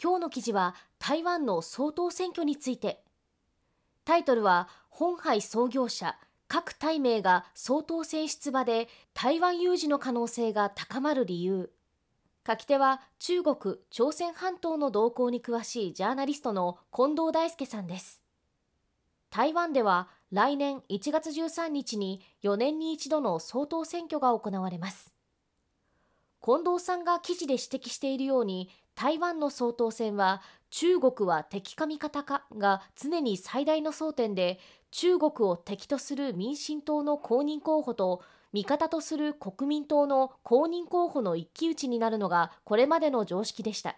今日の記事は台湾の総統選挙について。タイトルは本杯創業者各対名が総統選出馬で台湾有事の可能性が高まる理由。書き手は中国朝鮮半島の動向に詳しいジャーナリストの近藤大輔さんです。台湾では来年1月13日に4年に一度の総統選挙が行われます。近藤さんが記事で指摘しているように台湾の総統選は中国は敵か味方かが常に最大の争点で中国を敵とする民進党の公認候補と味方とする国民党の公認候補の一騎打ちになるのがこれまでの常識でした。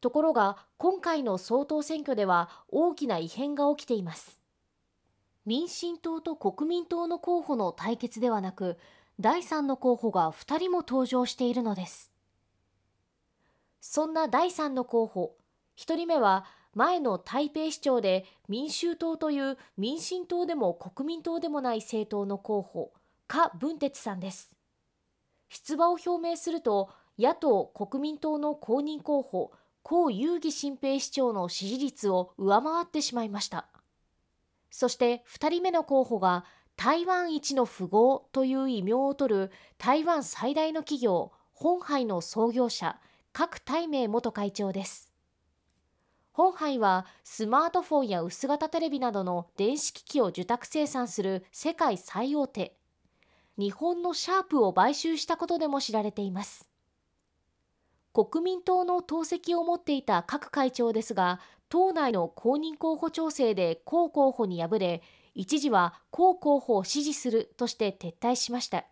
ところが今回の総統選挙では大きな異変が起きています。民進党と国民党の候補の対決ではなく第3の候補が2人も登場しているのです。そんな第3の候補。1人目は前の台北市長で民衆党という民進党でも国民党でもない政党の候補。柯文哲さんです。出馬を表明すると野党国民党の公認候補江遊戯新平市長の支持率を上回ってしまいました。そして2人目の候補が台湾一の富豪という異名を取る台湾最大の企業本杯の創業者郭台銘元会長です。本杯はスマートフォンや薄型テレビなどの電子機器を受託生産する世界最大手。日本のシャープを買収したことでも知られています。国民党の党籍を持っていた各会長ですが党内の公認候補調整で江候補に敗れ一時は江候補を支持するとして撤退しました。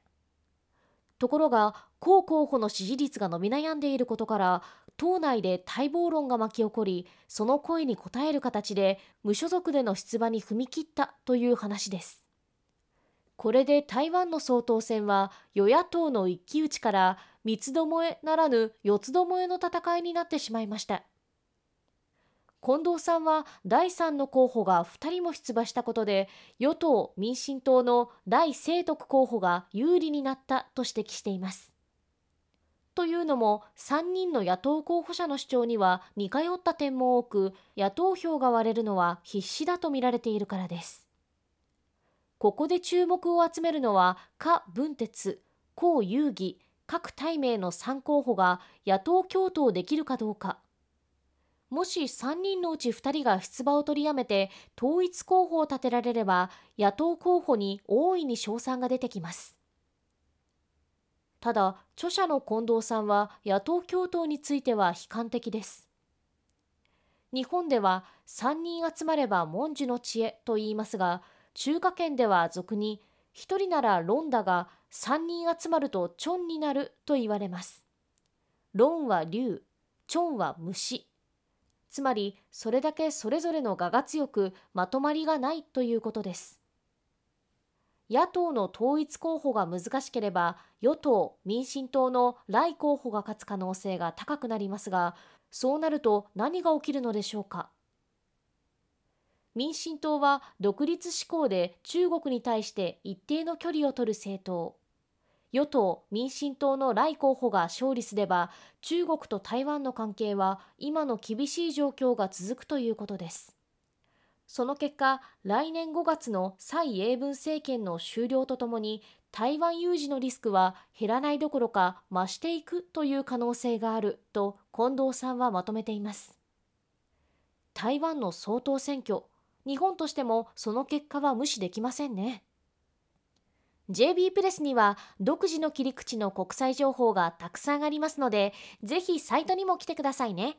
ところが江候補の支持率が伸び悩んでいることから党内で待望論が巻き起こりその声に応える形で無所属での出馬に踏み切ったという話です。これで台湾の総統選は与野党の一騎打ちから三つどもえならぬ四つどもえの戦いになってしまいました。近藤さんは第3の候補が2人も出馬したことで与党・民進党の大清徳候補が有利になったと指摘しています。というのも3人の野党候補者の主張には似通った点も多く野党票が割れるのは必至だとみられているからです。ここで注目を集めるのは柯文哲江遊戯各対名の3候補が野党共闘できるかどうか。もし3人のうち2人が出馬を取りやめて統一候補を立てられれば野党候補に大いに賞賛が出てきますただ著者の近藤さんは野党共闘については悲観的です日本では3人集まれば文殊の知恵と言いますが中華圏では俗に1人なら論だが3人集まるとチョンになると言われます。論は竜、チョンは虫。つまりそれだけそれぞれの我が強くまとまりがないということです。野党の統一候補が難しければ与党・民進党の来候補が勝つ可能性が高くなりますがそうなると何が起きるのでしょうか民進党は独立志向で中国に対して一定の距離を取る政党与党・民進党の来候補が勝利すれば中国と台湾の関係は今の厳しい状況が続くということです。その結果来年5月の蔡英文政権の終了とともに台湾有事のリスクは減らないどころか増していくという可能性があると近藤さんはまとめています。台湾の総統選挙日本としてもその結果は無視できませんね。JB プレスには独自の切り口の国際情報がたくさんありますのでぜひサイトにも来てくださいね。